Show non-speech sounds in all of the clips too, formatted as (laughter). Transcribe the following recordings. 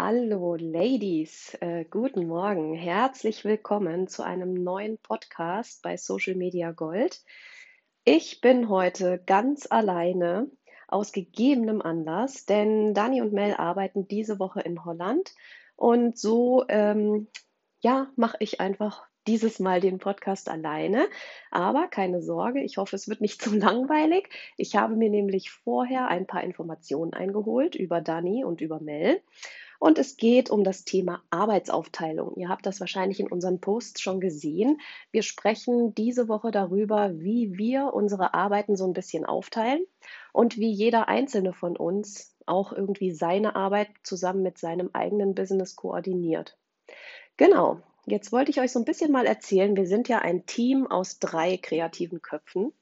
Hallo Ladies, äh, guten Morgen. Herzlich willkommen zu einem neuen Podcast bei Social Media Gold. Ich bin heute ganz alleine aus gegebenem Anlass, denn Dani und Mel arbeiten diese Woche in Holland und so ähm, ja, mache ich einfach dieses Mal den Podcast alleine. Aber keine Sorge, ich hoffe, es wird nicht (laughs) zu langweilig. Ich habe mir nämlich vorher ein paar Informationen eingeholt über Dani und über Mel. Und es geht um das Thema Arbeitsaufteilung. Ihr habt das wahrscheinlich in unseren Posts schon gesehen. Wir sprechen diese Woche darüber, wie wir unsere Arbeiten so ein bisschen aufteilen und wie jeder einzelne von uns auch irgendwie seine Arbeit zusammen mit seinem eigenen Business koordiniert. Genau, Jetzt wollte ich euch so ein bisschen mal erzählen, wir sind ja ein Team aus drei kreativen Köpfen.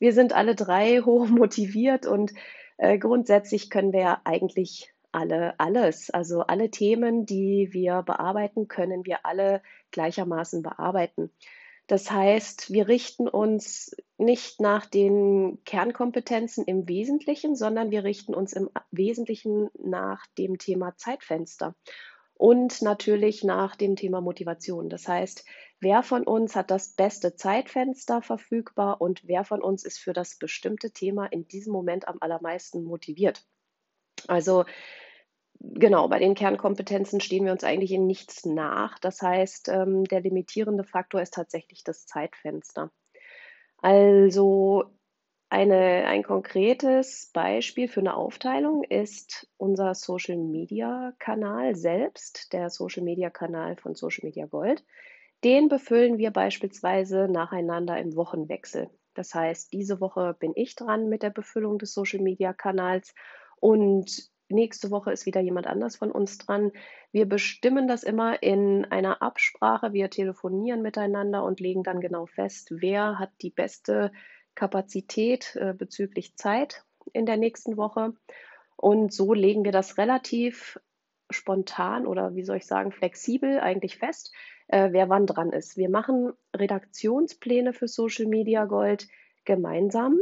Wir sind alle drei (laughs) hoch motiviert und äh, grundsätzlich können wir ja eigentlich alle alles. Also alle Themen, die wir bearbeiten, können wir alle gleichermaßen bearbeiten. Das heißt, wir richten uns nicht nach den Kernkompetenzen im Wesentlichen, sondern wir richten uns im Wesentlichen nach dem Thema Zeitfenster und natürlich nach dem Thema Motivation. Das heißt, wer von uns hat das beste Zeitfenster verfügbar und wer von uns ist für das bestimmte Thema in diesem Moment am allermeisten motiviert. Also genau, bei den Kernkompetenzen stehen wir uns eigentlich in nichts nach. Das heißt, ähm, der limitierende Faktor ist tatsächlich das Zeitfenster. Also eine, ein konkretes Beispiel für eine Aufteilung ist unser Social Media Kanal selbst, der Social Media Kanal von Social Media Gold. Den befüllen wir beispielsweise nacheinander im Wochenwechsel. Das heißt, diese Woche bin ich dran mit der Befüllung des Social Media Kanals und nächste Woche ist wieder jemand anders von uns dran. Wir bestimmen das immer in einer Absprache. Wir telefonieren miteinander und legen dann genau fest, wer hat die beste Kapazität äh, bezüglich Zeit in der nächsten Woche. Und so legen wir das relativ spontan oder wie soll ich sagen, flexibel eigentlich fest, äh, wer wann dran ist. Wir machen Redaktionspläne für Social Media Gold gemeinsam.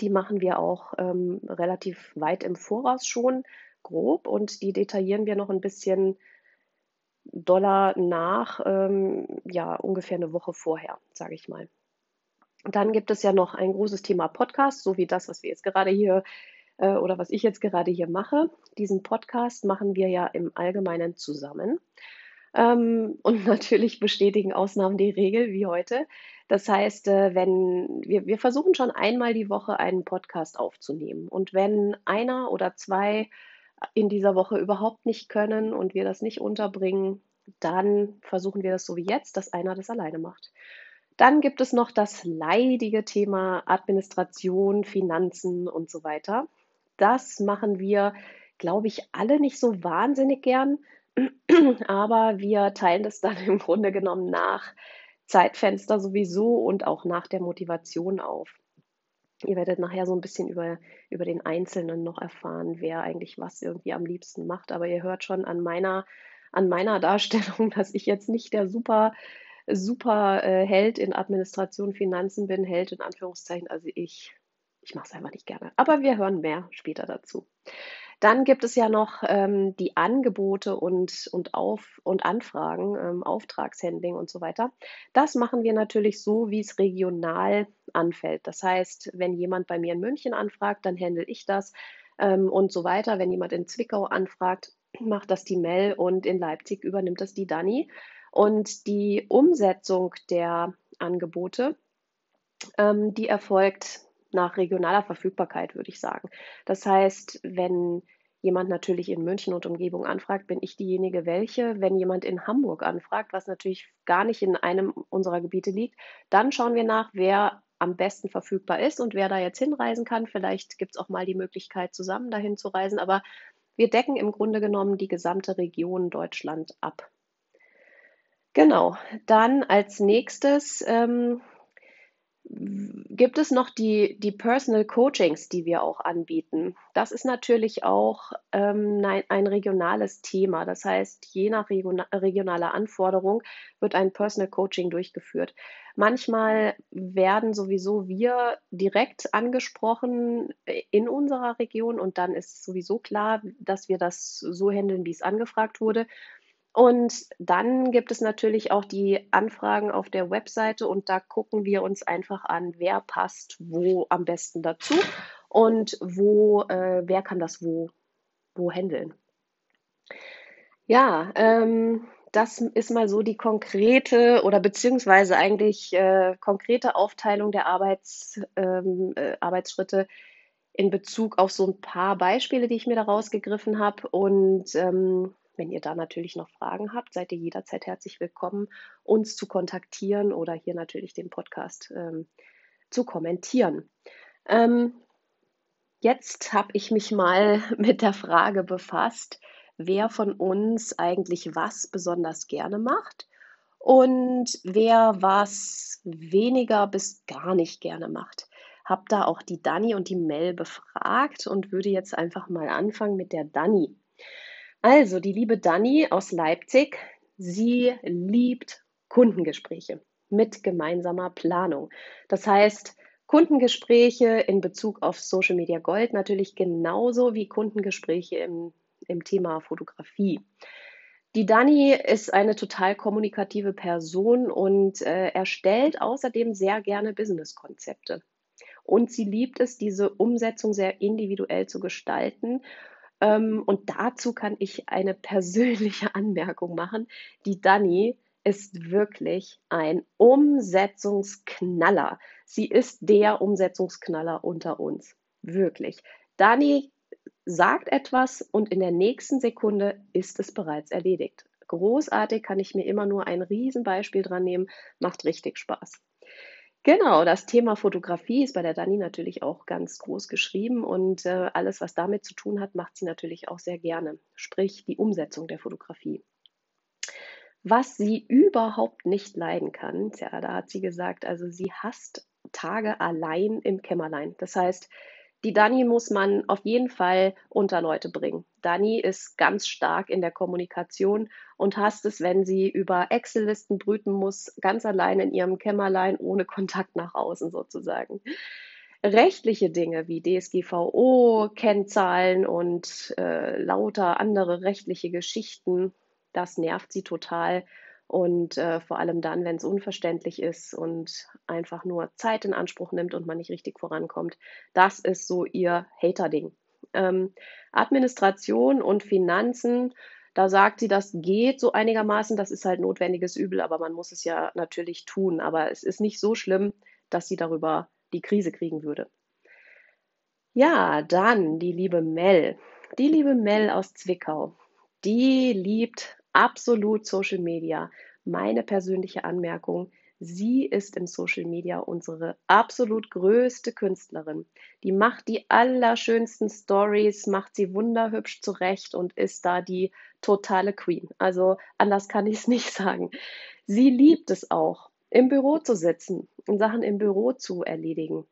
Die machen wir auch ähm, relativ weit im Voraus schon, grob, und die detaillieren wir noch ein bisschen Dollar nach, ähm, ja, ungefähr eine Woche vorher, sage ich mal. Dann gibt es ja noch ein großes Thema Podcast, so wie das, was wir jetzt gerade hier äh, oder was ich jetzt gerade hier mache. Diesen Podcast machen wir ja im Allgemeinen zusammen. Ähm, und (laughs) natürlich bestätigen Ausnahmen die Regel, wie heute. Das heißt, äh, wenn wir, wir versuchen schon einmal die Woche einen Podcast aufzunehmen. Und wenn einer oder zwei in dieser Woche überhaupt nicht können und wir das nicht unterbringen, dann versuchen wir das so wie jetzt, dass einer das alleine macht. Dann gibt es noch das leidige Thema Administration, Finanzen und so weiter. Das machen wir, glaube ich, alle nicht so wahnsinnig gern, aber wir teilen das dann im Grunde genommen nach Zeitfenster sowieso und auch nach der Motivation auf. Ihr werdet nachher so ein bisschen über, über den Einzelnen noch erfahren, wer eigentlich was irgendwie am liebsten macht. Aber ihr hört schon an meiner, an meiner Darstellung, (laughs) dass ich jetzt nicht der super super äh, Held in Administration, Finanzen bin, Held in Anführungszeichen. Also ich, ich mache es einfach nicht gerne. Aber wir hören mehr später dazu. Dann gibt es ja noch ähm, die Angebote und, und, Auf, und Anfragen, ähm, Auftragshandling und so weiter. Das machen wir natürlich so, wie es regional anfällt. Das heißt, wenn jemand bei mir in München anfragt, dann handle ich das ähm, und so weiter. Wenn jemand in Zwickau anfragt, (clears throat) macht das die Mel und in Leipzig übernimmt das die Dani. Und die Umsetzung der Angebote, ähm, die erfolgt nach regionaler Verfügbarkeit, würde ich sagen. Das heißt, wenn jemand natürlich in München und Umgebung anfragt, bin ich diejenige welche. Wenn jemand in Hamburg anfragt, was natürlich gar nicht in einem unserer Gebiete liegt, dann schauen wir nach, wer am besten verfügbar ist und wer da jetzt hinreisen kann. Vielleicht gibt es auch mal die Möglichkeit, zusammen dahin zu reisen, aber wir decken im Grunde genommen die gesamte Region Deutschland ab. Genau, dann als nächstes ähm, gibt es noch die, die Personal Coachings, die wir auch anbieten. Das ist natürlich auch ähm, ein, ein, regionales Thema. Das heißt, je nach regionaler Anforderung wird ein Personal Coaching durchgeführt. Manchmal werden sowieso wir direkt angesprochen in unserer Region und dann ist sowieso klar, dass wir das so handeln, wie es angefragt wurde. Und dann gibt es natürlich auch die Anfragen auf der Webseite und da gucken wir uns einfach an, wer passt wo am besten dazu und wo, äh, wer kann das wo, wo handeln. Ja, ähm, das ist mal so die konkrete oder beziehungsweise eigentlich äh, konkrete Aufteilung der Arbeits, ähm, äh, Arbeitsschritte in Bezug auf so ein paar Beispiele, die ich mir da rausgegriffen habe. Und ähm, wenn ihr da natürlich noch Fragen habt, seid ihr jederzeit herzlich willkommen, uns zu kontaktieren oder hier natürlich den Podcast ähm, zu kommentieren. Ähm, jetzt habe ich mich mal (laughs) mit der Frage befasst, wer von uns eigentlich was besonders gerne macht und wer was weniger bis gar nicht gerne macht. Habe da auch die Dani und die Mel befragt und würde jetzt einfach mal anfangen mit der Dani. Also, die liebe Dani aus Leipzig, sie liebt Kundengespräche mit gemeinsamer Planung. Das heißt, Kundengespräche in Bezug auf Social Media Gold natürlich genauso wie Kundengespräche im, im Thema Fotografie. Die Dani ist eine total kommunikative Person und äh, erstellt außerdem sehr gerne Businesskonzepte. Und sie liebt es, diese Umsetzung sehr individuell zu gestalten und dazu kann ich eine persönliche (laughs) Anmerkung machen. Die Dani ist wirklich ein Umsetzungsknaller. Sie ist der Umsetzungsknaller unter uns. Wirklich. Dani sagt etwas und in der nächsten Sekunde ist es bereits erledigt. Großartig kann ich mir immer nur ein Riesenbeispiel dran nehmen. Macht richtig Spaß. Genau, das Thema Fotografie ist bei der Dani natürlich auch ganz groß geschrieben und äh, alles, was damit zu tun hat, macht sie natürlich auch sehr gerne, sprich die Umsetzung der Fotografie. Was sie überhaupt nicht leiden kann, ja, da hat sie gesagt, also sie hasst Tage allein im Kämmerlein. Das heißt, die Dani muss man auf jeden Fall unter Leute bringen. Dani ist ganz stark in der Kommunikation und hasst es, wenn sie über Excel-Listen brüten muss, ganz allein in ihrem Kämmerlein, ohne Kontakt nach außen sozusagen. Rechtliche Dinge wie DSGVO, Kennzahlen und äh, lauter andere rechtliche Geschichten, das nervt sie total. Und äh, vor allem dann, wenn es unverständlich ist und einfach nur Zeit in Anspruch nimmt und man nicht richtig vorankommt. Das ist so ihr Hater-Ding. Ähm, Administration und Finanzen, da sagt sie, das geht so einigermaßen, das ist halt notwendiges Übel, aber man muss es ja natürlich tun. Aber es ist nicht so schlimm, dass sie darüber die Krise kriegen würde. Ja, dann die liebe Mel. Die liebe Mel aus Zwickau. Die liebt absolut Social Media. Meine persönliche Anmerkung, sie ist im Social Media unsere absolut größte Künstlerin. Die macht die allerschönsten Stories, macht sie wunderhübsch zurecht und ist da die totale Queen. Also anders kann ich es (laughs) nicht sagen. Sie liebt es auch, im Büro zu sitzen und Sachen im Büro zu erledigen.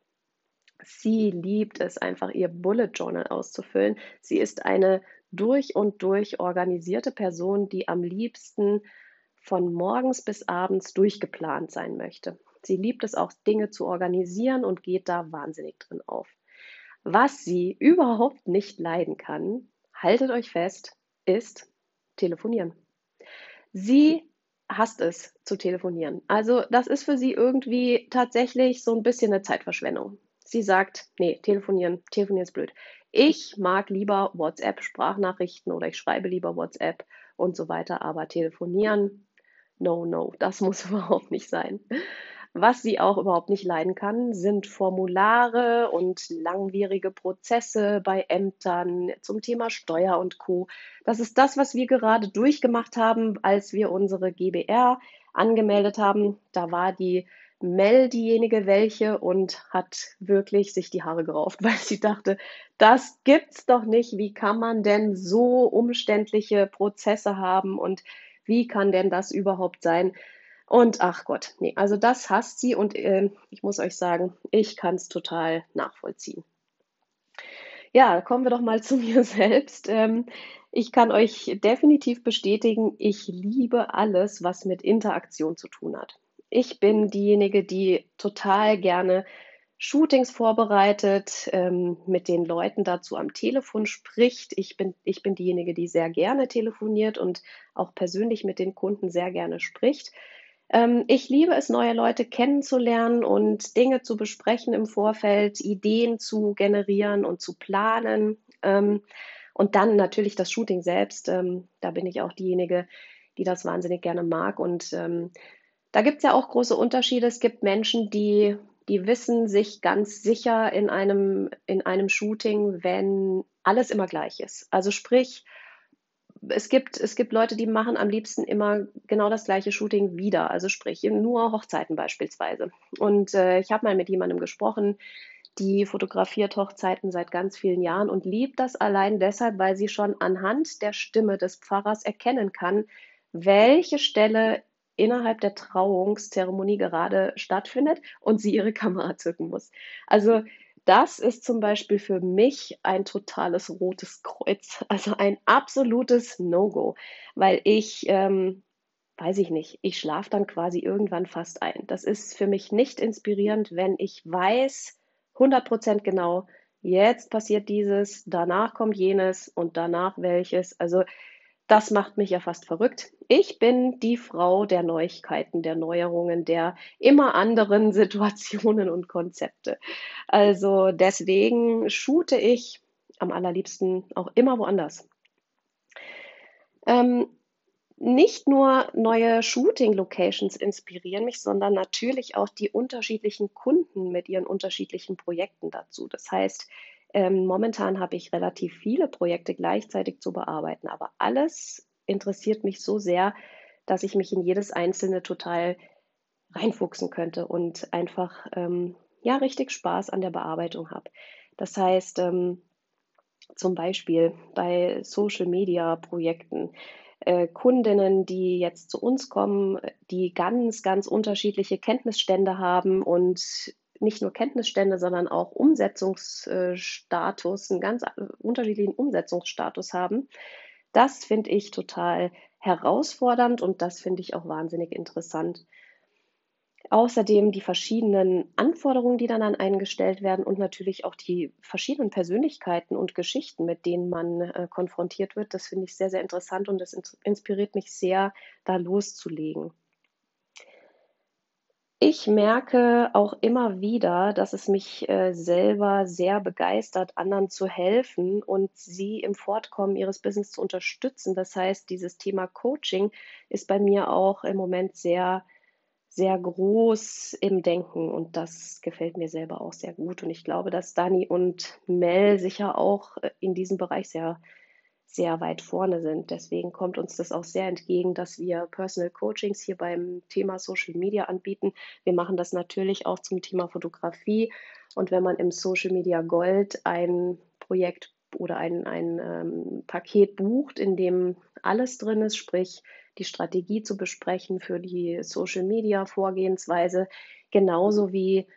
Sie liebt es einfach, ihr Bullet Journal auszufüllen. Sie ist eine durch und durch organisierte Person, die am liebsten von morgens bis abends durchgeplant sein möchte. Sie liebt es auch, Dinge zu organisieren und geht da wahnsinnig drin auf. Was sie überhaupt nicht leiden kann, haltet euch fest, ist telefonieren. Sie hasst es zu telefonieren. Also das ist für sie irgendwie tatsächlich so ein bisschen eine Zeitverschwendung. Sie sagt, nee, telefonieren, telefonieren ist blöd. Ich mag lieber WhatsApp, Sprachnachrichten oder ich schreibe lieber WhatsApp und so weiter, aber telefonieren, no, no, das (laughs) muss überhaupt nicht sein. Was sie auch überhaupt nicht leiden kann, sind Formulare und langwierige Prozesse bei Ämtern zum Thema Steuer und Co. Das ist das, was wir gerade durchgemacht haben, als wir unsere GBR angemeldet haben. Da war die Mel diejenige welche und hat wirklich sich die Haare gerauft, (laughs) weil sie dachte, das gibt's doch nicht. Wie kann man denn so umständliche Prozesse haben und wie kann denn das überhaupt sein? Und ach Gott, nee, also das hasst sie und äh, ich muss euch sagen, ich kann es total nachvollziehen. Ja, kommen wir doch mal (laughs) zu mir selbst. Ähm, ich kann euch definitiv bestätigen, ich liebe alles, was mit Interaktion zu tun hat. Ich bin diejenige, die total gerne Shootings vorbereitet, ähm, mit den Leuten dazu am Telefon spricht. Ich bin, ich bin diejenige, die sehr gerne telefoniert und auch persönlich mit den Kunden sehr gerne spricht. Ähm, ich liebe es, neue Leute kennenzulernen und Dinge zu besprechen im Vorfeld, Ideen zu generieren und zu planen. Ähm, und dann natürlich das Shooting selbst. Ähm, da bin ich auch diejenige, die das wahnsinnig gerne mag. Und ähm, da gibt es ja auch große Unterschiede. Es gibt Menschen, die, die wissen sich ganz sicher in einem, in einem Shooting, wenn alles immer gleich ist. Also sprich, es gibt, es gibt Leute, die machen am liebsten immer genau das gleiche Shooting wieder, also sprich nur Hochzeiten beispielsweise. Und äh, ich habe mal mit jemandem gesprochen, die fotografiert Hochzeiten seit ganz vielen Jahren und liebt das allein deshalb, weil sie schon anhand der Stimme des Pfarrers erkennen kann, welche Stelle innerhalb der Trauungszeremonie gerade stattfindet und sie ihre Kamera zücken muss. Also das ist zum Beispiel für mich ein totales rotes Kreuz, (laughs) also ein absolutes No-Go, weil ich, ähm, weiß ich nicht, ich schlafe dann quasi irgendwann fast ein. Das ist für mich nicht inspirierend, wenn ich weiß, 100% genau, jetzt passiert dieses, danach kommt jenes und danach welches. Also das macht mich ja fast verrückt. Ich bin die Frau der Neuigkeiten, der Neuerungen, der immer anderen (laughs) Situationen und Konzepte. Also deswegen shoote ich am allerliebsten auch immer woanders. Ähm, nicht nur neue Shooting-Locations inspirieren mich, sondern natürlich auch die unterschiedlichen Kunden mit ihren unterschiedlichen Projekten dazu. Das heißt, ähm, momentan habe ich relativ viele Projekte gleichzeitig zu bearbeiten, aber alles interessiert mich so sehr, dass ich mich in jedes einzelne total reinfuchsen könnte und einfach ähm, ja richtig Spaß an der Bearbeitung habe. Das heißt, ähm, zum Beispiel bei Social Media Projekten, äh, Kundinnen, die jetzt zu uns kommen, die ganz, ganz unterschiedliche Kenntnisstände haben und nicht nur Kenntnisstände, sondern auch Umsetzungsstatus, einen ganz unterschiedlichen Umsetzungsstatus haben. Das finde ich total herausfordernd und das finde ich auch wahnsinnig interessant. Außerdem die verschiedenen Anforderungen, die dann an einen werden und natürlich auch die verschiedenen Persönlichkeiten und Geschichten, mit denen man äh, konfrontiert wird. Das finde ich sehr, sehr interessant und das inspiriert mich sehr, da loszulegen. Ich merke auch immer wieder, dass es mich äh, selber sehr begeistert, anderen zu helfen und sie im Fortkommen ihres Business zu unterstützen. Das heißt, dieses Thema Coaching ist bei mir auch im Moment sehr, sehr groß im Denken und das gefällt mir selber auch sehr gut. Und ich glaube, dass Dani und Mel sicher auch äh, in diesem Bereich sehr sehr weit vorne sind. Deswegen kommt uns das auch sehr entgegen, dass wir Personal Coachings hier beim Thema Social Media anbieten. Wir machen das natürlich auch zum Thema Fotografie. Und wenn man im Social Media Gold ein Projekt oder ein, ein ähm, Paket bucht, in dem alles drin ist, sprich die Strategie zu besprechen für die Social Media Vorgehensweise, genauso wie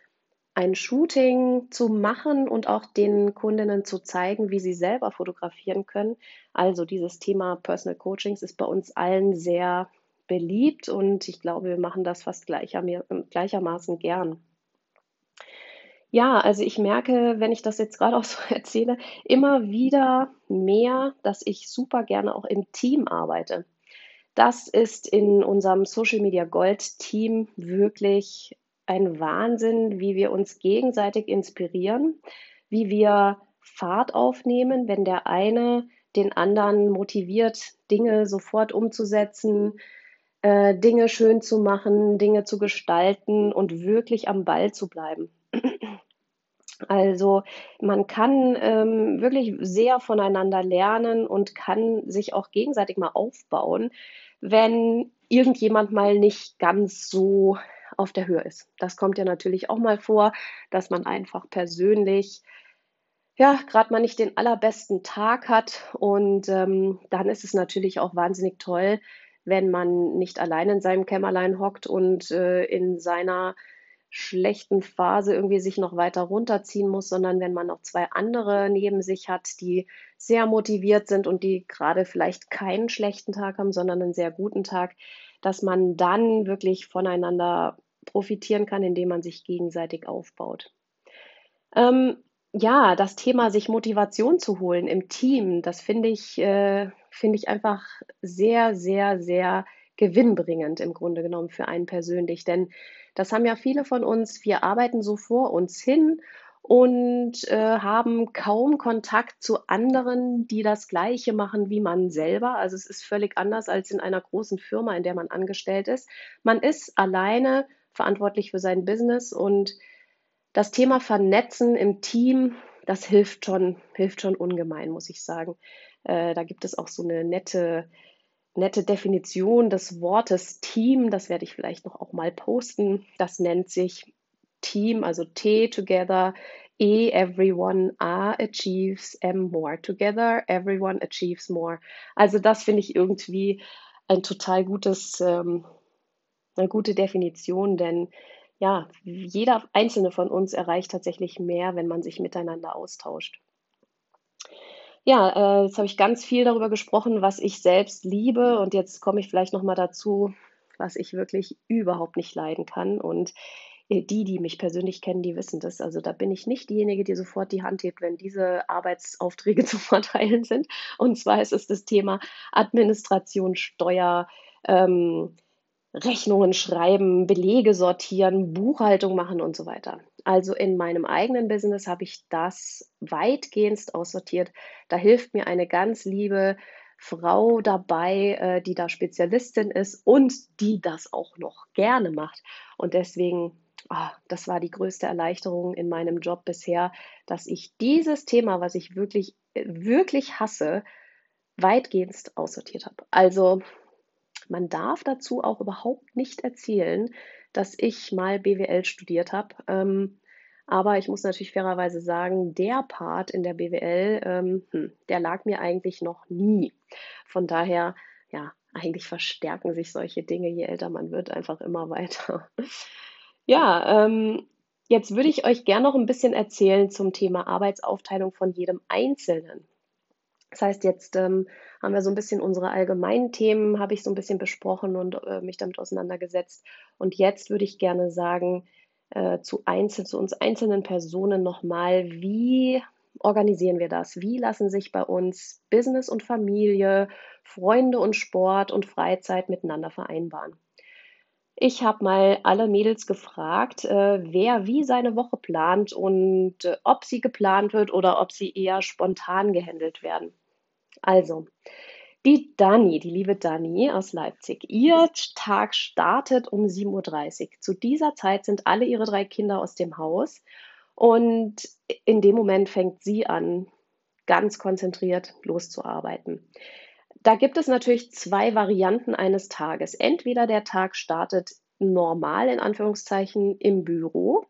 ein Shooting zu machen und auch den Kundinnen zu zeigen, wie sie selber fotografieren können. Also dieses Thema Personal Coachings ist bei uns allen sehr beliebt und ich glaube, wir machen das fast gleichermaßen gern. Ja, also ich merke, wenn ich das jetzt gerade auch (laughs) so erzähle, immer wieder mehr, dass ich super gerne auch im Team arbeite. Das ist in unserem Social Media Gold Team wirklich ein Wahnsinn, wie wir uns gegenseitig inspirieren, wie wir Fahrt aufnehmen, wenn der eine den anderen motiviert, Dinge sofort umzusetzen, äh, Dinge schön zu machen, Dinge zu gestalten und wirklich am Ball zu bleiben. (clears throat) Also man kann ähm, wirklich sehr voneinander lernen und kann sich auch gegenseitig mal aufbauen, wenn irgendjemand mal nicht ganz so auf der Höhe ist. Das kommt ja natürlich auch mal vor, dass man einfach persönlich ja, gerade mal nicht den allerbesten Tag hat. Und ähm, dann ist es natürlich auch wahnsinnig toll, wenn man nicht allein in seinem Kämmerlein hockt und äh, in seiner schlechten Phase irgendwie sich noch weiter runterziehen muss, sondern wenn man noch zwei andere neben sich hat, die sehr motiviert sind und die gerade vielleicht keinen schlechten Tag haben, sondern einen sehr guten Tag, dass man dann wirklich voneinander profitieren kann, indem man sich gegenseitig aufbaut. Ähm, ja, das Thema, sich Motivation zu holen im Team, das finde ich, äh, finde ich einfach sehr, sehr, sehr gewinnbringend im Grunde genommen für einen persönlich. Denn das haben ja viele von uns. Wir arbeiten so vor uns hin und äh, haben kaum Kontakt zu anderen, die das Gleiche machen wie man selber. Also es ist völlig anders als in einer großen Firma, in der man angestellt ist. Man ist alleine verantwortlich für sein Business und das Thema Vernetzen im Team, das hilft schon, hilft schon ungemein, muss ich sagen. Äh, da gibt es auch so eine nette nette Definition des Wortes Team. Das werde ich vielleicht noch auch mal posten. Das nennt sich Team, also T together, E everyone, A achieves, M more. Together everyone achieves more. Also das finde ich irgendwie ein total gutes, ähm, eine gute Definition, denn ja, jeder einzelne von uns erreicht tatsächlich mehr, wenn man sich miteinander austauscht. Ja, äh, jetzt habe ich ganz viel darüber gesprochen, was ich selbst liebe und jetzt komme ich vielleicht noch mal dazu, was ich wirklich überhaupt nicht leiden kann und die, die mich persönlich kennen, die wissen das. Also da bin ich nicht diejenige, die sofort die Hand hebt, wenn diese Arbeitsaufträge (laughs) zu verteilen sind. Und zwar ist es das Thema Administration, Steuer, ähm, Rechnungen schreiben, Belege sortieren, Buchhaltung machen und so weiter. Also in meinem eigenen Business habe ich das weitgehend aussortiert. Da hilft mir eine ganz liebe Frau dabei, äh, die da Spezialistin ist und die das auch noch gerne macht. Und deswegen, oh, das war die größte Erleichterung in meinem Job bisher, dass ich dieses Thema, was ich wirklich, wirklich hasse, weitgehend aussortiert habe. Also man darf dazu auch überhaupt nicht erzählen, dass ich mal BWL studiert habe. Ähm, aber ich muss natürlich fairerweise sagen, der Part in der BWL, ähm, hm, der lag mir eigentlich noch nie. Von daher, ja, eigentlich verstärken sich solche Dinge, je älter man wird, einfach immer (laughs) weiter. Ja, ähm, jetzt würde ich euch gerne noch ein bisschen erzählen zum Thema Arbeitsaufteilung von jedem Einzelnen. Das heißt, jetzt ähm, haben wir so ein bisschen unsere allgemeinen Themen, habe ich so ein bisschen besprochen und äh, mich damit auseinandergesetzt. Und jetzt würde ich gerne sagen, äh, zu, einzel zu uns einzelnen Personen nochmal, wie organisieren wir das? Wie lassen sich bei uns Business und Familie, Freunde und Sport und Freizeit miteinander vereinbaren? Ich habe mal alle Mädels gefragt, äh, wer wie seine Woche plant und äh, ob sie geplant wird oder ob sie eher spontan gehandelt werden. Also, die Dani, die liebe Dani aus Leipzig, ihr Tag startet um 7.30 Uhr. Zu dieser Zeit sind alle ihre drei Kinder aus dem Haus und in dem Moment fängt sie an, ganz konzentriert loszuarbeiten. Da gibt es natürlich zwei Varianten eines Tages. Entweder der Tag startet normal in Anführungszeichen im Büro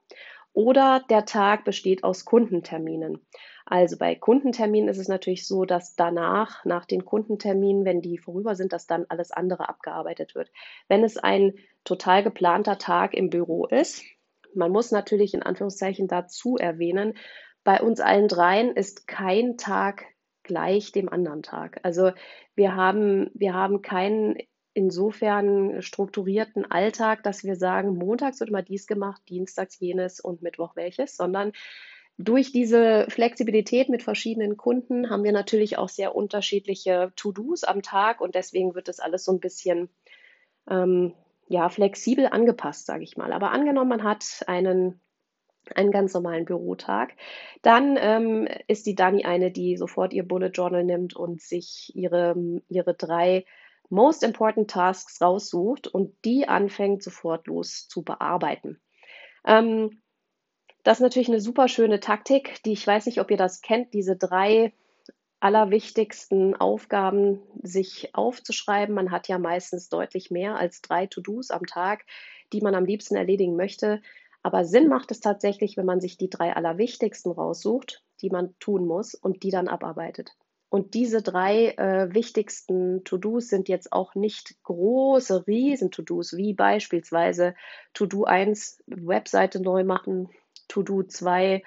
oder der Tag besteht aus Kundenterminen. Also bei Kundenterminen ist es natürlich so, dass danach, nach den Kundenterminen, wenn die vorüber sind, dass dann alles andere abgearbeitet wird. Wenn es ein total geplanter Tag im Büro ist, man muss natürlich in Anführungszeichen dazu erwähnen, bei uns allen dreien ist kein Tag gleich dem anderen Tag. Also wir haben, wir haben keinen insofern strukturierten Alltag, dass wir sagen, montags wird immer dies gemacht, dienstags jenes und Mittwoch welches, sondern durch diese Flexibilität mit verschiedenen Kunden haben wir natürlich auch sehr unterschiedliche To-Dos am Tag und deswegen wird das alles so ein bisschen ähm, ja, flexibel angepasst, sage ich mal. Aber angenommen, man hat einen, einen ganz normalen Bürotag, dann ähm, ist die Dani eine, die sofort ihr Bullet Journal nimmt und sich ihre, ihre drei Most Important Tasks raussucht und die anfängt sofort los zu bearbeiten. Ähm, das ist natürlich eine super schöne Taktik, die ich weiß nicht, ob ihr das kennt, diese drei allerwichtigsten Aufgaben sich aufzuschreiben. Man hat ja meistens deutlich mehr als drei To-Dos am Tag, die man am liebsten erledigen möchte. Aber Sinn macht es tatsächlich, wenn man sich die drei allerwichtigsten raussucht, die man tun muss und die dann abarbeitet. Und diese drei äh, wichtigsten To-Dos sind jetzt auch nicht große, riesen To-Dos, wie beispielsweise To-Do 1, Webseite neu machen, To-Do 2,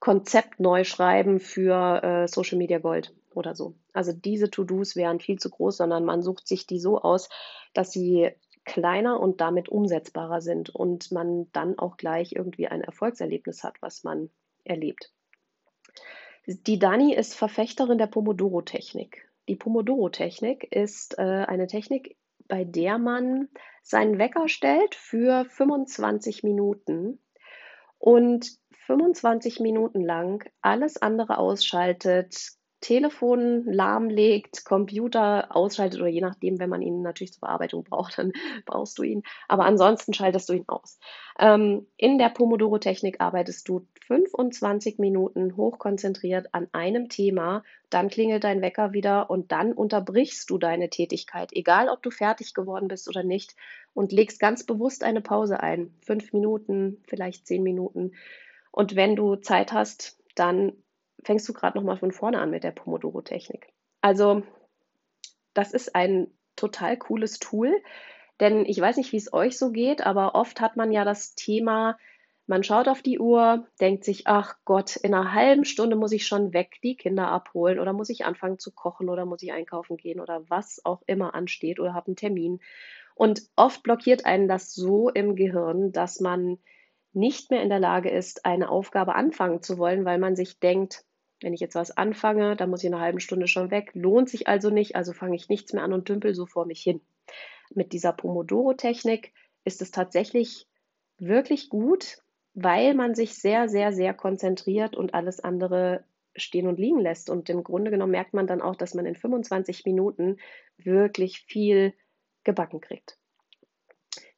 Konzept neu schreiben für äh, Social Media Gold oder so. Also diese To-Dos wären viel zu groß, sondern man sucht sich die so aus, dass sie kleiner und damit umsetzbarer sind und man dann auch gleich irgendwie ein Erfolgserlebnis hat, was man erlebt. Die Dani ist Verfechterin der Pomodoro-Technik. Die Pomodoro-Technik ist äh, eine Technik, bei der man seinen Wecker stellt für 25 Minuten und 25 Minuten lang alles andere ausschaltet, Telefon lahmlegt, Computer ausschaltet oder je nachdem, wenn man ihn natürlich zur Bearbeitung braucht, dann (laughs) brauchst du ihn. Aber ansonsten schaltest du ihn aus. Ähm, in der Pomodoro-Technik arbeitest du 25 Minuten hochkonzentriert an einem Thema, dann klingelt dein Wecker wieder und dann unterbrichst du deine Tätigkeit, egal ob du fertig geworden bist oder nicht, und legst ganz bewusst eine Pause ein. Fünf Minuten, vielleicht zehn Minuten. Und wenn du Zeit hast, dann fängst du gerade nochmal von vorne an mit der Pomodoro-Technik. Also, das ist ein total cooles Tool, denn ich weiß nicht, wie es euch so geht, aber oft hat man ja das Thema, man schaut auf die Uhr, denkt sich, ach Gott, in einer halben Stunde muss ich schon weg die Kinder abholen oder muss ich anfangen zu kochen oder muss ich einkaufen gehen oder was auch immer ansteht oder habe einen Termin. Und oft blockiert einen das so im Gehirn, dass man nicht mehr in der Lage ist, eine Aufgabe anfangen zu wollen, weil man sich denkt, wenn ich jetzt was anfange, dann muss ich in einer halben Stunde schon weg, lohnt sich also nicht, also fange ich nichts mehr an und dümpel so vor mich hin. Mit dieser Pomodoro-Technik ist es tatsächlich wirklich gut, weil man sich sehr, sehr, sehr konzentriert und alles andere stehen und liegen lässt. Und im Grunde genommen merkt man dann auch, dass man in 25 Minuten wirklich viel gebacken kriegt.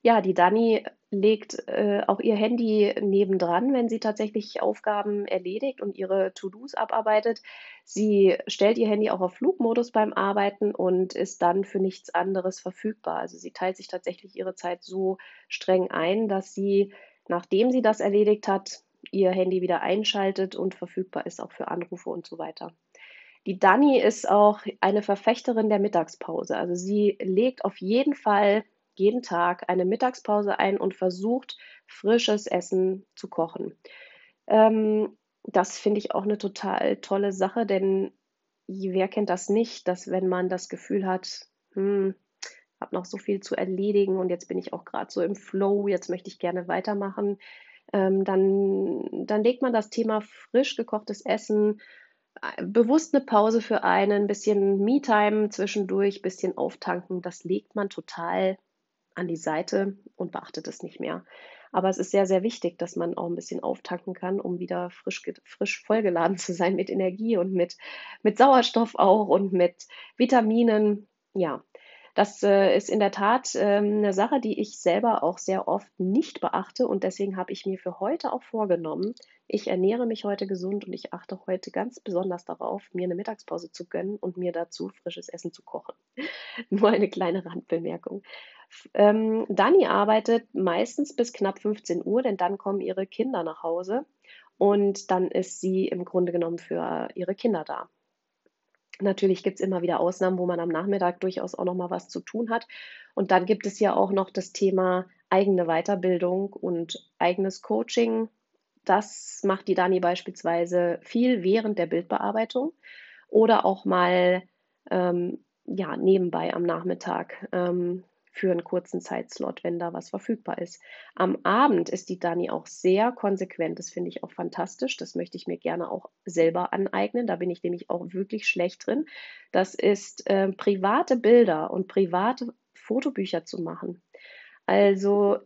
Ja, die Dani legt äh, auch ihr Handy nebendran, wenn sie tatsächlich Aufgaben erledigt und ihre To-Dos abarbeitet. Sie stellt ihr Handy auch auf Flugmodus beim Arbeiten und ist dann für nichts anderes verfügbar. Also sie teilt sich tatsächlich ihre Zeit so streng ein, dass sie, nachdem sie das erledigt hat, ihr Handy wieder einschaltet und verfügbar ist auch für Anrufe und so weiter. Die Dani ist auch eine Verfechterin der Mittagspause. Also sie legt auf jeden Fall jeden Tag eine Mittagspause ein und versucht, frisches Essen zu kochen. Ähm, das finde ich auch eine total tolle Sache, denn wer kennt das nicht, dass wenn man das Gefühl hat, hm, habe noch so viel zu erledigen und jetzt bin ich auch gerade so im Flow, jetzt möchte ich gerne weitermachen, ähm, dann, dann legt man das Thema frisch gekochtes Essen, äh, bewusst eine Pause für einen, ein bisschen Me-Time zwischendurch, ein bisschen auftanken, das legt man total an die Seite und beachtet es nicht mehr. Aber es ist sehr, sehr wichtig, dass man auch ein bisschen auftanken kann, um wieder frisch, frisch vollgeladen (laughs) zu sein mit Energie und mit, mit Sauerstoff auch und mit Vitaminen. Ja, das äh, ist in der Tat äh, eine Sache, die ich selber auch sehr oft nicht beachte und deswegen habe ich mir für heute auch vorgenommen, ich ernähre mich heute gesund und ich achte heute ganz besonders darauf, mir eine Mittagspause zu gönnen und mir dazu frisches Essen zu kochen. (laughs) Nur eine kleine Randbemerkung. Ähm, Dani arbeitet meistens bis knapp 15 Uhr, denn dann kommen ihre Kinder nach Hause und dann ist sie im Grunde genommen für ihre Kinder da. Natürlich gibt es immer wieder Ausnahmen, wo man am Nachmittag durchaus auch noch mal was zu tun hat. Und dann gibt es ja auch noch das Thema eigene Weiterbildung und eigenes Coaching. Das macht die Dani beispielsweise viel während der Bildbearbeitung oder auch mal ähm, ja, nebenbei am Nachmittag. Ähm, für einen kurzen Zeitslot, wenn da was verfügbar ist. Am Abend ist die Dani auch sehr konsequent. Das finde ich auch fantastisch. Das möchte ich mir gerne auch selber aneignen. Da bin ich nämlich auch wirklich schlecht drin. Das ist äh, private Bilder und private Fotobücher zu machen. Also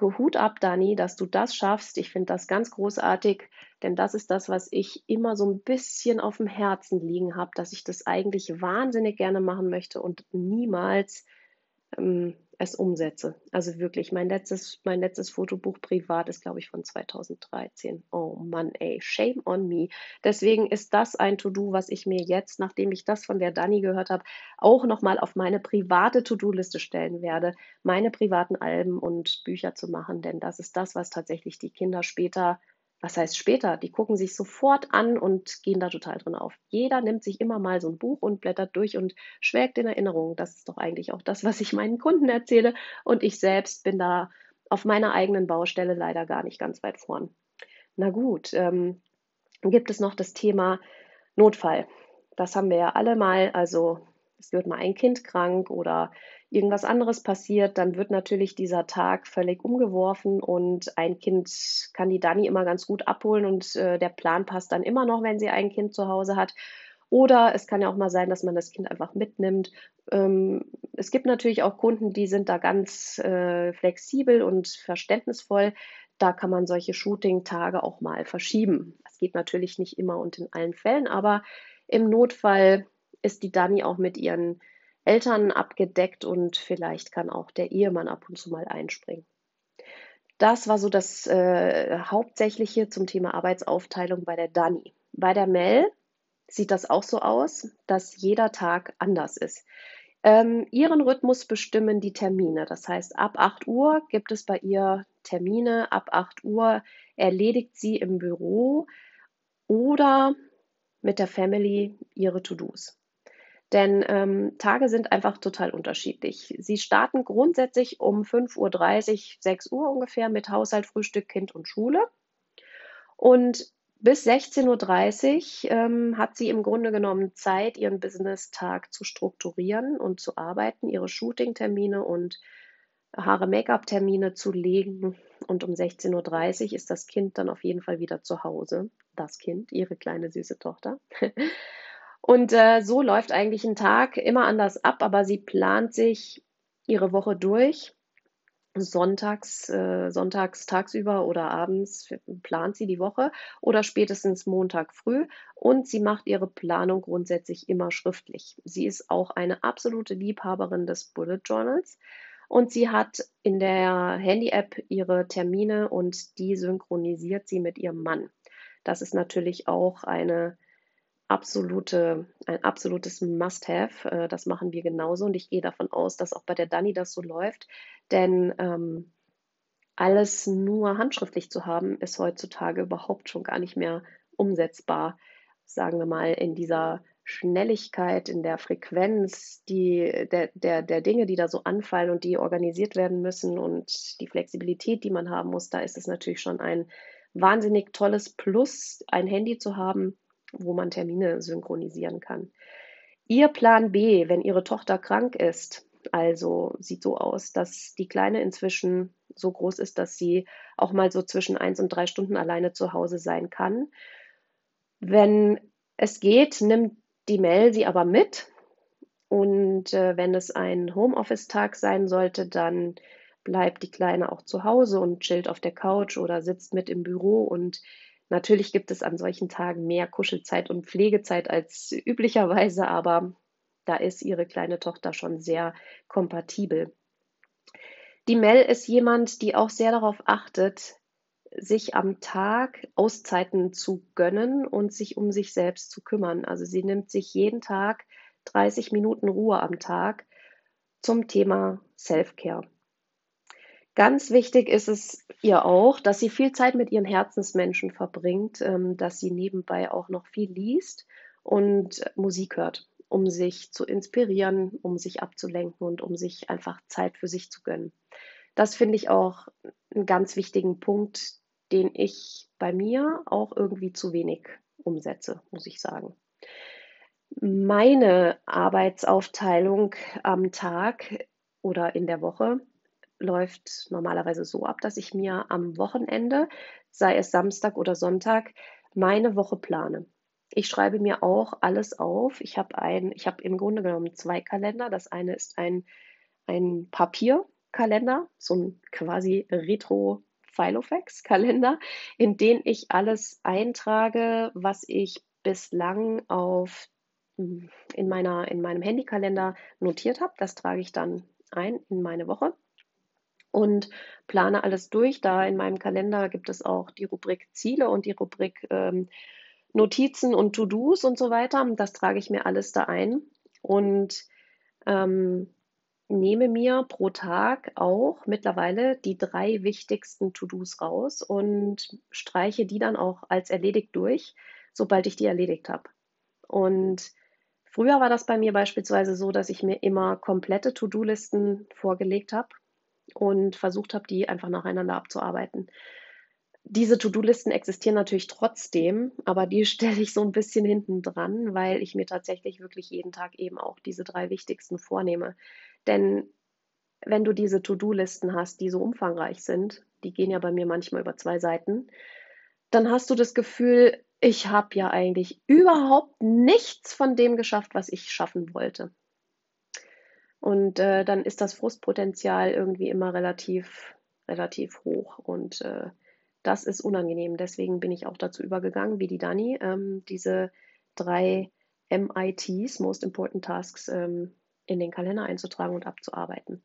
Hut ab, Dani, dass du das schaffst. Ich finde das ganz großartig, denn das ist das, was ich immer so ein bisschen auf dem Herzen liegen habe, dass ich das eigentlich wahnsinnig gerne machen möchte und niemals ähm, es umsetze. Also wirklich, mein letztes, mein letztes Fotobuch privat ist, glaube ich, von 2013. Oh Mann, ey, shame on me. Deswegen ist das ein To-Do, was ich mir jetzt, nachdem ich das von der Dani gehört habe, auch nochmal auf meine private To-Do-Liste stellen werde, meine privaten Alben und Bücher zu machen, denn das ist das, was tatsächlich die Kinder später was heißt später? Die gucken sich sofort an und gehen da total drin auf. Jeder nimmt sich immer mal so ein Buch und blättert durch und schwelgt in Erinnerung. Das ist doch eigentlich auch das, was ich meinen Kunden erzähle. Und ich selbst bin da auf meiner eigenen Baustelle leider gar nicht ganz weit vorn. Na gut, ähm, gibt es noch das Thema Notfall. Das haben wir ja alle mal. Also es wird mal ein Kind krank oder irgendwas anderes passiert, dann wird natürlich dieser Tag völlig umgeworfen und ein Kind kann die Dani immer ganz gut abholen und äh, der Plan passt dann immer noch, wenn sie ein Kind zu Hause hat. Oder es kann ja auch mal sein, dass man das Kind einfach mitnimmt. Ähm, es gibt natürlich auch Kunden, die sind da ganz äh, flexibel und verständnisvoll. Da kann man solche Shooting-Tage auch mal verschieben. Das geht natürlich nicht immer und in allen Fällen, aber im Notfall ist die Dani auch mit ihren Eltern abgedeckt und vielleicht kann auch der Ehemann ab und zu mal einspringen. Das war so das äh, Hauptsächliche zum Thema Arbeitsaufteilung bei der Dani. Bei der Mel sieht das auch so aus, dass jeder Tag anders ist. Ähm, ihren Rhythmus bestimmen die Termine. Das heißt, ab 8 Uhr gibt es bei ihr Termine, ab 8 Uhr erledigt sie im Büro oder mit der Family ihre To-Dos. Denn ähm, Tage sind einfach total unterschiedlich. Sie starten grundsätzlich um 5.30 Uhr, 6 Uhr ungefähr mit Haushalt, Frühstück, Kind und Schule. Und bis 16.30 Uhr ähm, hat sie im Grunde genommen Zeit, ihren Business-Tag zu strukturieren und zu arbeiten, ihre Shooting-Termine und Haare-Make-up-Termine zu legen. Und um 16.30 Uhr ist das Kind dann auf jeden Fall wieder zu Hause. Das Kind, ihre kleine süße Tochter. Und äh, so läuft eigentlich ein Tag immer anders ab, aber sie plant sich ihre Woche durch. Sonntags, äh, sonntags tagsüber oder abends plant sie die Woche oder spätestens Montag früh und sie macht ihre Planung grundsätzlich immer schriftlich. Sie ist auch eine absolute Liebhaberin des Bullet Journals und sie hat in der Handy-App ihre Termine und die synchronisiert sie mit ihrem Mann. Das ist natürlich auch eine absolute, ein absolutes Must-Have. Äh, das machen wir genauso und ich gehe davon aus, dass auch bei der Dani das so läuft, denn ähm, alles nur handschriftlich zu haben, ist heutzutage überhaupt schon gar nicht mehr umsetzbar. Sagen wir mal, in dieser Schnelligkeit, in der Frequenz die, der, der, der Dinge, die da so anfallen und die organisiert werden müssen und die Flexibilität, die man haben muss, da ist es natürlich schon ein wahnsinnig tolles Plus, ein Handy zu haben, wo man Termine synchronisieren kann. Ihr Plan B, wenn Ihre Tochter krank ist, also sieht so aus, dass die Kleine inzwischen so groß ist, dass sie auch mal so zwischen eins und drei Stunden alleine zu Hause sein kann. Wenn es geht, nimmt die Mel sie aber mit. Und äh, wenn es ein Homeoffice-Tag sein sollte, dann bleibt die Kleine auch zu Hause und chillt auf der Couch oder sitzt mit im Büro und Natürlich gibt es an solchen Tagen mehr Kuschelzeit und Pflegezeit als üblicherweise, aber da ist ihre kleine Tochter schon sehr kompatibel. Die Mel ist jemand, die auch sehr darauf achtet, sich am Tag Auszeiten zu gönnen und sich um sich selbst zu kümmern. Also sie nimmt sich jeden Tag 30 Minuten Ruhe am Tag zum Thema Self-Care. Ganz wichtig ist es ihr auch, dass sie viel Zeit mit ihren Herzensmenschen verbringt, ähm, dass sie nebenbei auch noch viel liest und Musik hört, um sich zu inspirieren, um sich abzulenken und um sich einfach Zeit für sich zu gönnen. Das finde ich auch einen ganz wichtigen Punkt, den ich bei mir auch irgendwie zu wenig umsetze, muss ich sagen. Meine Arbeitsaufteilung am Tag oder in der Woche läuft normalerweise so ab, dass ich mir am Wochenende, sei es Samstag oder Sonntag, meine Woche plane. Ich schreibe mir auch alles auf. Ich habe ein, im Grunde genommen zwei Kalender. Das eine ist ein, ein Papierkalender, so ein quasi Retro Filofax-Kalender, in den ich alles eintrage, was ich bislang auf in meiner in meinem Handykalender notiert habe. Das trage ich dann ein in meine Woche und plane alles durch. Da in meinem Kalender gibt es auch die Rubrik Ziele und die Rubrik ähm, Notizen und To-Dos und so weiter. Das trage ich mir alles da ein. Und ähm, nehme mir pro Tag auch mittlerweile die drei wichtigsten To-Dos raus und streiche die dann auch als erledigt durch, sobald ich die erledigt habe. Und früher war das bei mir beispielsweise so, dass ich mir immer komplette To-Do-Listen vorgelegt habe und versucht habe, die einfach nacheinander abzuarbeiten. Diese To-Do-Listen existieren natürlich trotzdem, aber die (laughs) stelle ich so ein bisschen hinten dran, weil ich mir tatsächlich wirklich jeden Tag eben auch diese drei wichtigsten vornehme. Denn wenn du diese To-Do-Listen hast, die so umfangreich sind, die gehen ja bei mir manchmal über zwei Seiten, dann hast du das Gefühl, ich habe ja eigentlich überhaupt nichts von dem geschafft, was ich schaffen wollte. Und äh, dann ist das Frustpotenzial irgendwie immer relativ, relativ hoch. Und äh, das ist unangenehm. Deswegen bin ich auch dazu übergegangen, wie die Dani, ähm, diese drei MITs, Most Important Tasks, ähm, in den Kalender einzutragen und abzuarbeiten.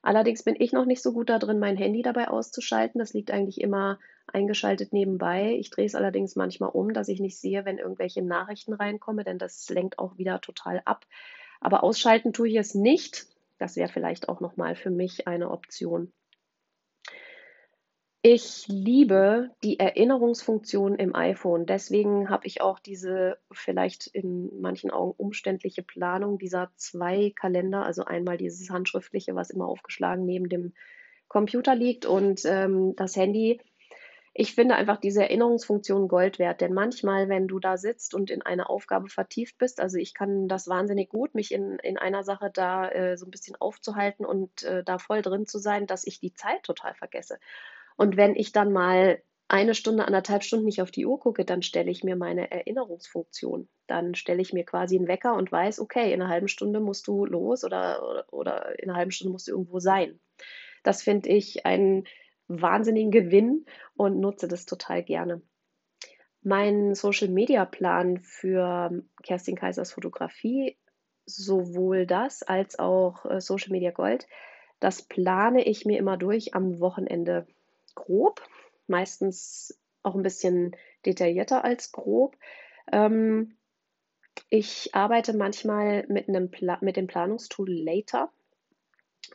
Allerdings bin ich noch nicht so gut da drin, mein Handy dabei auszuschalten. Das liegt eigentlich immer eingeschaltet nebenbei. Ich drehe es allerdings manchmal um, dass ich nicht sehe, wenn irgendwelche Nachrichten reinkommen, denn das lenkt auch wieder total ab. Aber ausschalten tue ich es nicht. Das wäre vielleicht auch nochmal für mich eine Option. Ich liebe die Erinnerungsfunktion im iPhone. Deswegen habe ich auch diese vielleicht in manchen Augen umständliche Planung dieser zwei Kalender. Also einmal dieses handschriftliche, was immer aufgeschlagen neben dem Computer liegt und ähm, das Handy. Ich finde einfach diese Erinnerungsfunktion Gold wert, denn manchmal, wenn du da sitzt und in eine Aufgabe vertieft bist, also ich kann das wahnsinnig gut, mich in, in einer Sache da äh, so ein bisschen aufzuhalten und äh, da voll drin zu sein, dass ich die Zeit total vergesse. Und wenn ich dann mal eine Stunde, anderthalb Stunden nicht auf die Uhr gucke, dann stelle ich mir meine Erinnerungsfunktion. Dann stelle ich mir quasi einen Wecker und weiß, okay, in einer halben Stunde musst du los oder, oder, oder in einer halben Stunde musst du irgendwo sein. Das finde ich einen wahnsinnigen Gewinn und nutze das total gerne. Mein Social Media Plan für Kerstin Kaisers Fotografie, sowohl das als auch äh, Social Media Gold, das plane ich mir immer durch am Wochenende grob, meistens auch ein bisschen detaillierter als grob. Ähm, ich arbeite manchmal mit, einem Pla mit dem Planungstool Later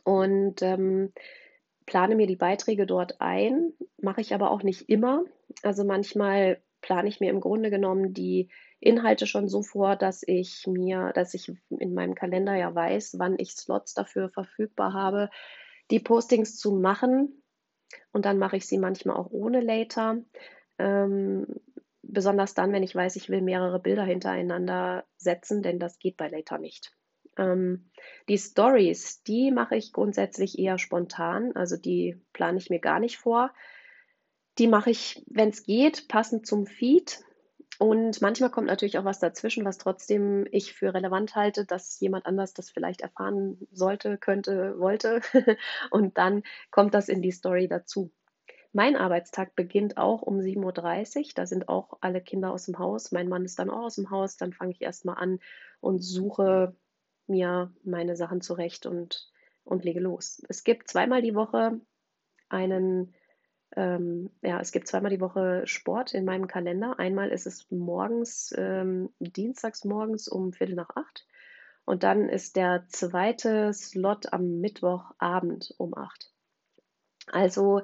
und ähm, plane mir die Beiträge dort ein, mache ich aber auch nicht immer. Also manchmal plane ich mir im Grunde genommen die Inhalte schon so vor, dass ich mir, dass ich in meinem Kalender ja weiß, wann ich Slots dafür verfügbar habe, die Postings zu machen. Und dann mache ich sie manchmal auch ohne Later. Ähm, besonders dann, wenn ich weiß, ich will mehrere Bilder hintereinander setzen, denn das geht bei Later nicht. Ähm, die Stories, die mache ich grundsätzlich eher spontan, also die plane ich mir gar nicht vor. Die mache ich, wenn es geht, passend zum Feed. Und manchmal kommt natürlich auch was dazwischen, was trotzdem ich für relevant halte, dass jemand anders das vielleicht erfahren sollte, könnte, wollte. (laughs) Und dann kommt das in die Story dazu. Mein Arbeitstag beginnt auch um 7.30 Uhr. Da sind auch alle Kinder aus dem Haus. Mein Mann ist dann auch aus dem Haus. Dann fange ich erstmal an und suche mir meine Sachen zurecht und, und lege los. Es gibt zweimal die Woche einen ähm, ja, es gibt zweimal die Woche Sport in meinem Kalender. Einmal ist es morgens, ähm, dienstags morgens um Viertel nach acht. Und dann ist der zweite Slot am Mittwochabend um acht. Also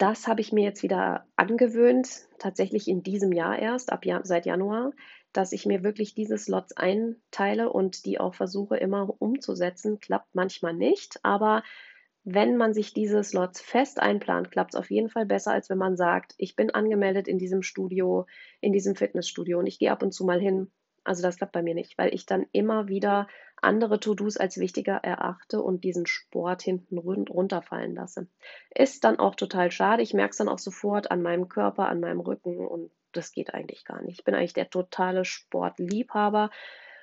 das habe ich mir jetzt wieder angewöhnt, tatsächlich in diesem Jahr erst, ab Jahr, seit Januar, dass ich mir wirklich diese Slots einteile und die auch versuche immer umzusetzen. Klappt manchmal nicht, aber wenn man sich diese Slots fest einplant, klappt es auf jeden Fall besser, als wenn man sagt, ich bin angemeldet in diesem Studio, in diesem Fitnessstudio und ich gehe ab und zu mal hin. Also das klappt bei mir nicht, weil ich dann immer wieder andere To-Dos als wichtiger erachte und diesen Sport hinten runterfallen lasse. Ist dann auch total schade. Ich merke es dann auch sofort an meinem Körper, an meinem Rücken und das geht eigentlich gar nicht. Ich bin eigentlich der totale Sportliebhaber.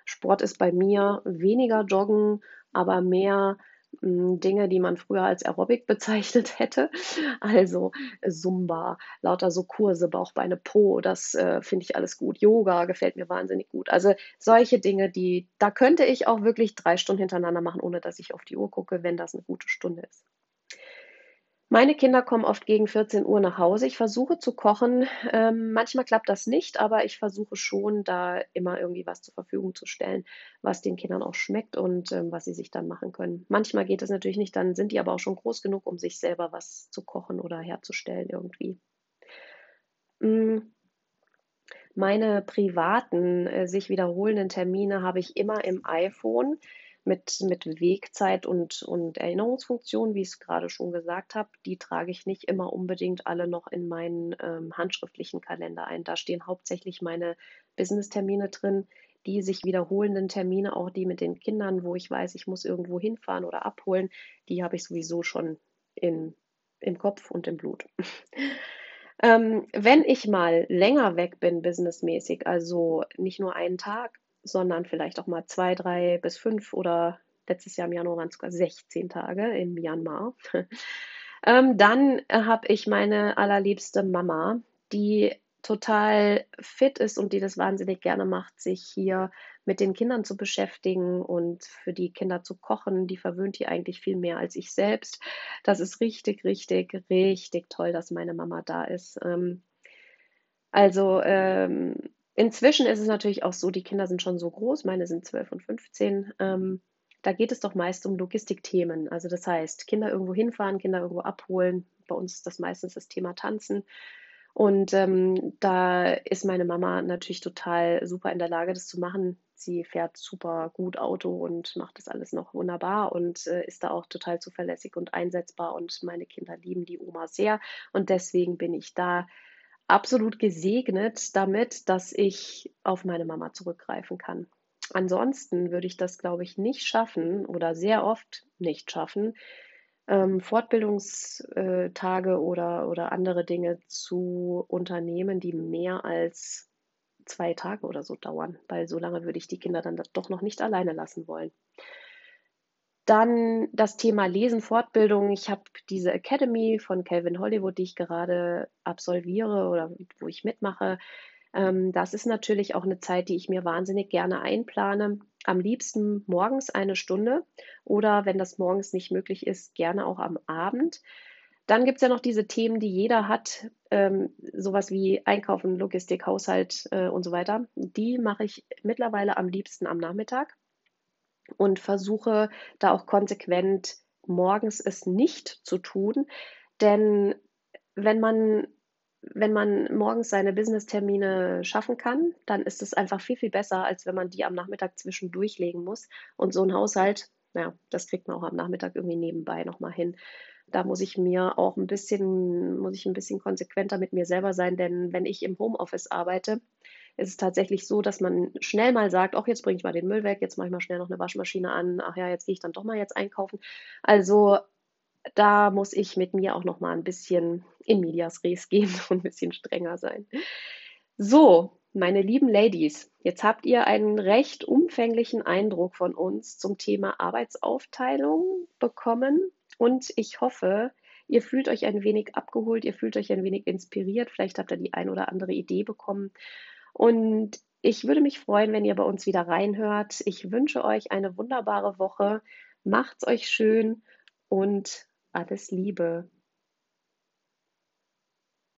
Sport ist bei mir weniger Joggen, aber mehr Dinge, die man früher als Aerobic bezeichnet (laughs) hätte. Also Zumba, lauter so Kurse, Bauchbeine, Po, das äh, finde ich alles gut. Yoga gefällt mir wahnsinnig gut. Also solche Dinge, die, da könnte ich auch wirklich drei Stunden hintereinander machen, ohne dass ich auf die Uhr gucke, wenn das eine gute Stunde ist. Meine Kinder kommen oft gegen 14 Uhr nach Hause. Ich versuche zu kochen. Ähm, manchmal klappt das nicht, aber ich versuche schon, da immer irgendwie was zur Verfügung zu stellen, was den Kindern auch schmeckt und ähm, was sie sich dann machen können. Manchmal geht es natürlich nicht, dann sind die aber auch schon groß genug, um sich selber was zu kochen oder herzustellen irgendwie. Mm, Meine privaten, äh, sich wiederholenden Termine habe ich immer im iPhone mit, mit Wegzeit und, und Erinnerungsfunktion, wie ich es gerade schon gesagt habe. Die trage ich nicht immer unbedingt alle noch in meinen ähm, handschriftlichen Kalender ein. Da stehen hauptsächlich meine Business-Termine drin, die sich wiederholenden Termine, auch die mit den Kindern, wo ich weiß, ich muss irgendwo hinfahren oder abholen, die habe ich sowieso schon in, im Kopf und im Blut. (laughs) ähm, wenn ich mal länger weg bin, businessmäßig, also nicht nur einen Tag, sondern vielleicht auch mal zwei, drei bis fünf oder letztes Jahr im Januar waren es sogar 16 Tage in Myanmar. (laughs) ähm, dann habe ich meine allerliebste Mama, die total fit ist und die das wahnsinnig gerne macht, sich hier mit den Kindern zu beschäftigen und für die Kinder zu kochen. Die verwöhnt die eigentlich viel mehr als ich selbst. Das ist richtig, richtig, richtig toll, dass meine Mama da ist. Ähm, also ähm, Inzwischen ist es natürlich auch so, die Kinder sind schon so groß, meine sind 12 und 15. Ähm, da geht es doch meist um Logistikthemen. Also das heißt, Kinder irgendwo hinfahren, Kinder irgendwo abholen. Bei uns ist das meistens das Thema Tanzen. Und ähm, da ist meine Mama natürlich total super in der Lage, das zu machen. Sie fährt super gut Auto und macht das alles noch wunderbar und äh, ist da auch total zuverlässig und einsetzbar. Und meine Kinder lieben die Oma sehr. Und deswegen bin ich da absolut gesegnet damit, dass ich auf meine Mama zurückgreifen kann. Ansonsten würde ich das, glaube ich, nicht schaffen oder sehr oft nicht schaffen, ähm, Fortbildungstage oder, oder andere Dinge zu unternehmen, die mehr als zwei Tage oder so dauern, weil so lange würde ich die Kinder dann doch noch nicht alleine lassen wollen. Dann das Thema Lesen, Fortbildung. Ich habe diese Academy von Calvin Hollywood, die ich gerade absolviere oder wo ich mitmache. Ähm, das ist natürlich auch eine Zeit, die ich mir wahnsinnig gerne einplane. Am liebsten morgens eine Stunde oder wenn das morgens nicht möglich ist, gerne auch am Abend. Dann gibt es ja noch diese Themen, die jeder hat, ähm, sowas wie Einkaufen, Logistik, Haushalt äh, und so weiter. Die mache ich mittlerweile am liebsten am Nachmittag und versuche da auch konsequent morgens es nicht zu tun. Denn wenn man, wenn man morgens seine Business-Termine schaffen kann, dann ist es einfach viel, viel besser, als wenn man die am Nachmittag zwischendurch legen muss. Und so ein Haushalt, ja, das kriegt man auch am Nachmittag irgendwie nebenbei nochmal hin. Da muss ich mir auch ein bisschen, muss ich ein bisschen konsequenter mit mir selber sein, denn wenn ich im Homeoffice arbeite, ist es tatsächlich so, dass man schnell mal sagt, ach, jetzt bringe ich mal den Müll weg, jetzt mache ich mal schnell noch eine Waschmaschine an, ach ja, jetzt gehe ich dann doch mal jetzt einkaufen. Also da muss ich mit mir auch noch mal ein bisschen in medias res gehen (laughs) und ein bisschen strenger sein. So, meine lieben Ladies, jetzt habt ihr einen recht umfänglichen Eindruck von uns zum Thema Arbeitsaufteilung bekommen und ich hoffe, ihr fühlt euch ein wenig abgeholt, ihr fühlt euch ein wenig inspiriert, vielleicht habt ihr die ein oder andere Idee bekommen und ich würde mich freuen, wenn ihr bei uns wieder reinhört. Ich wünsche euch eine wunderbare Woche. Macht's euch schön und alles Liebe.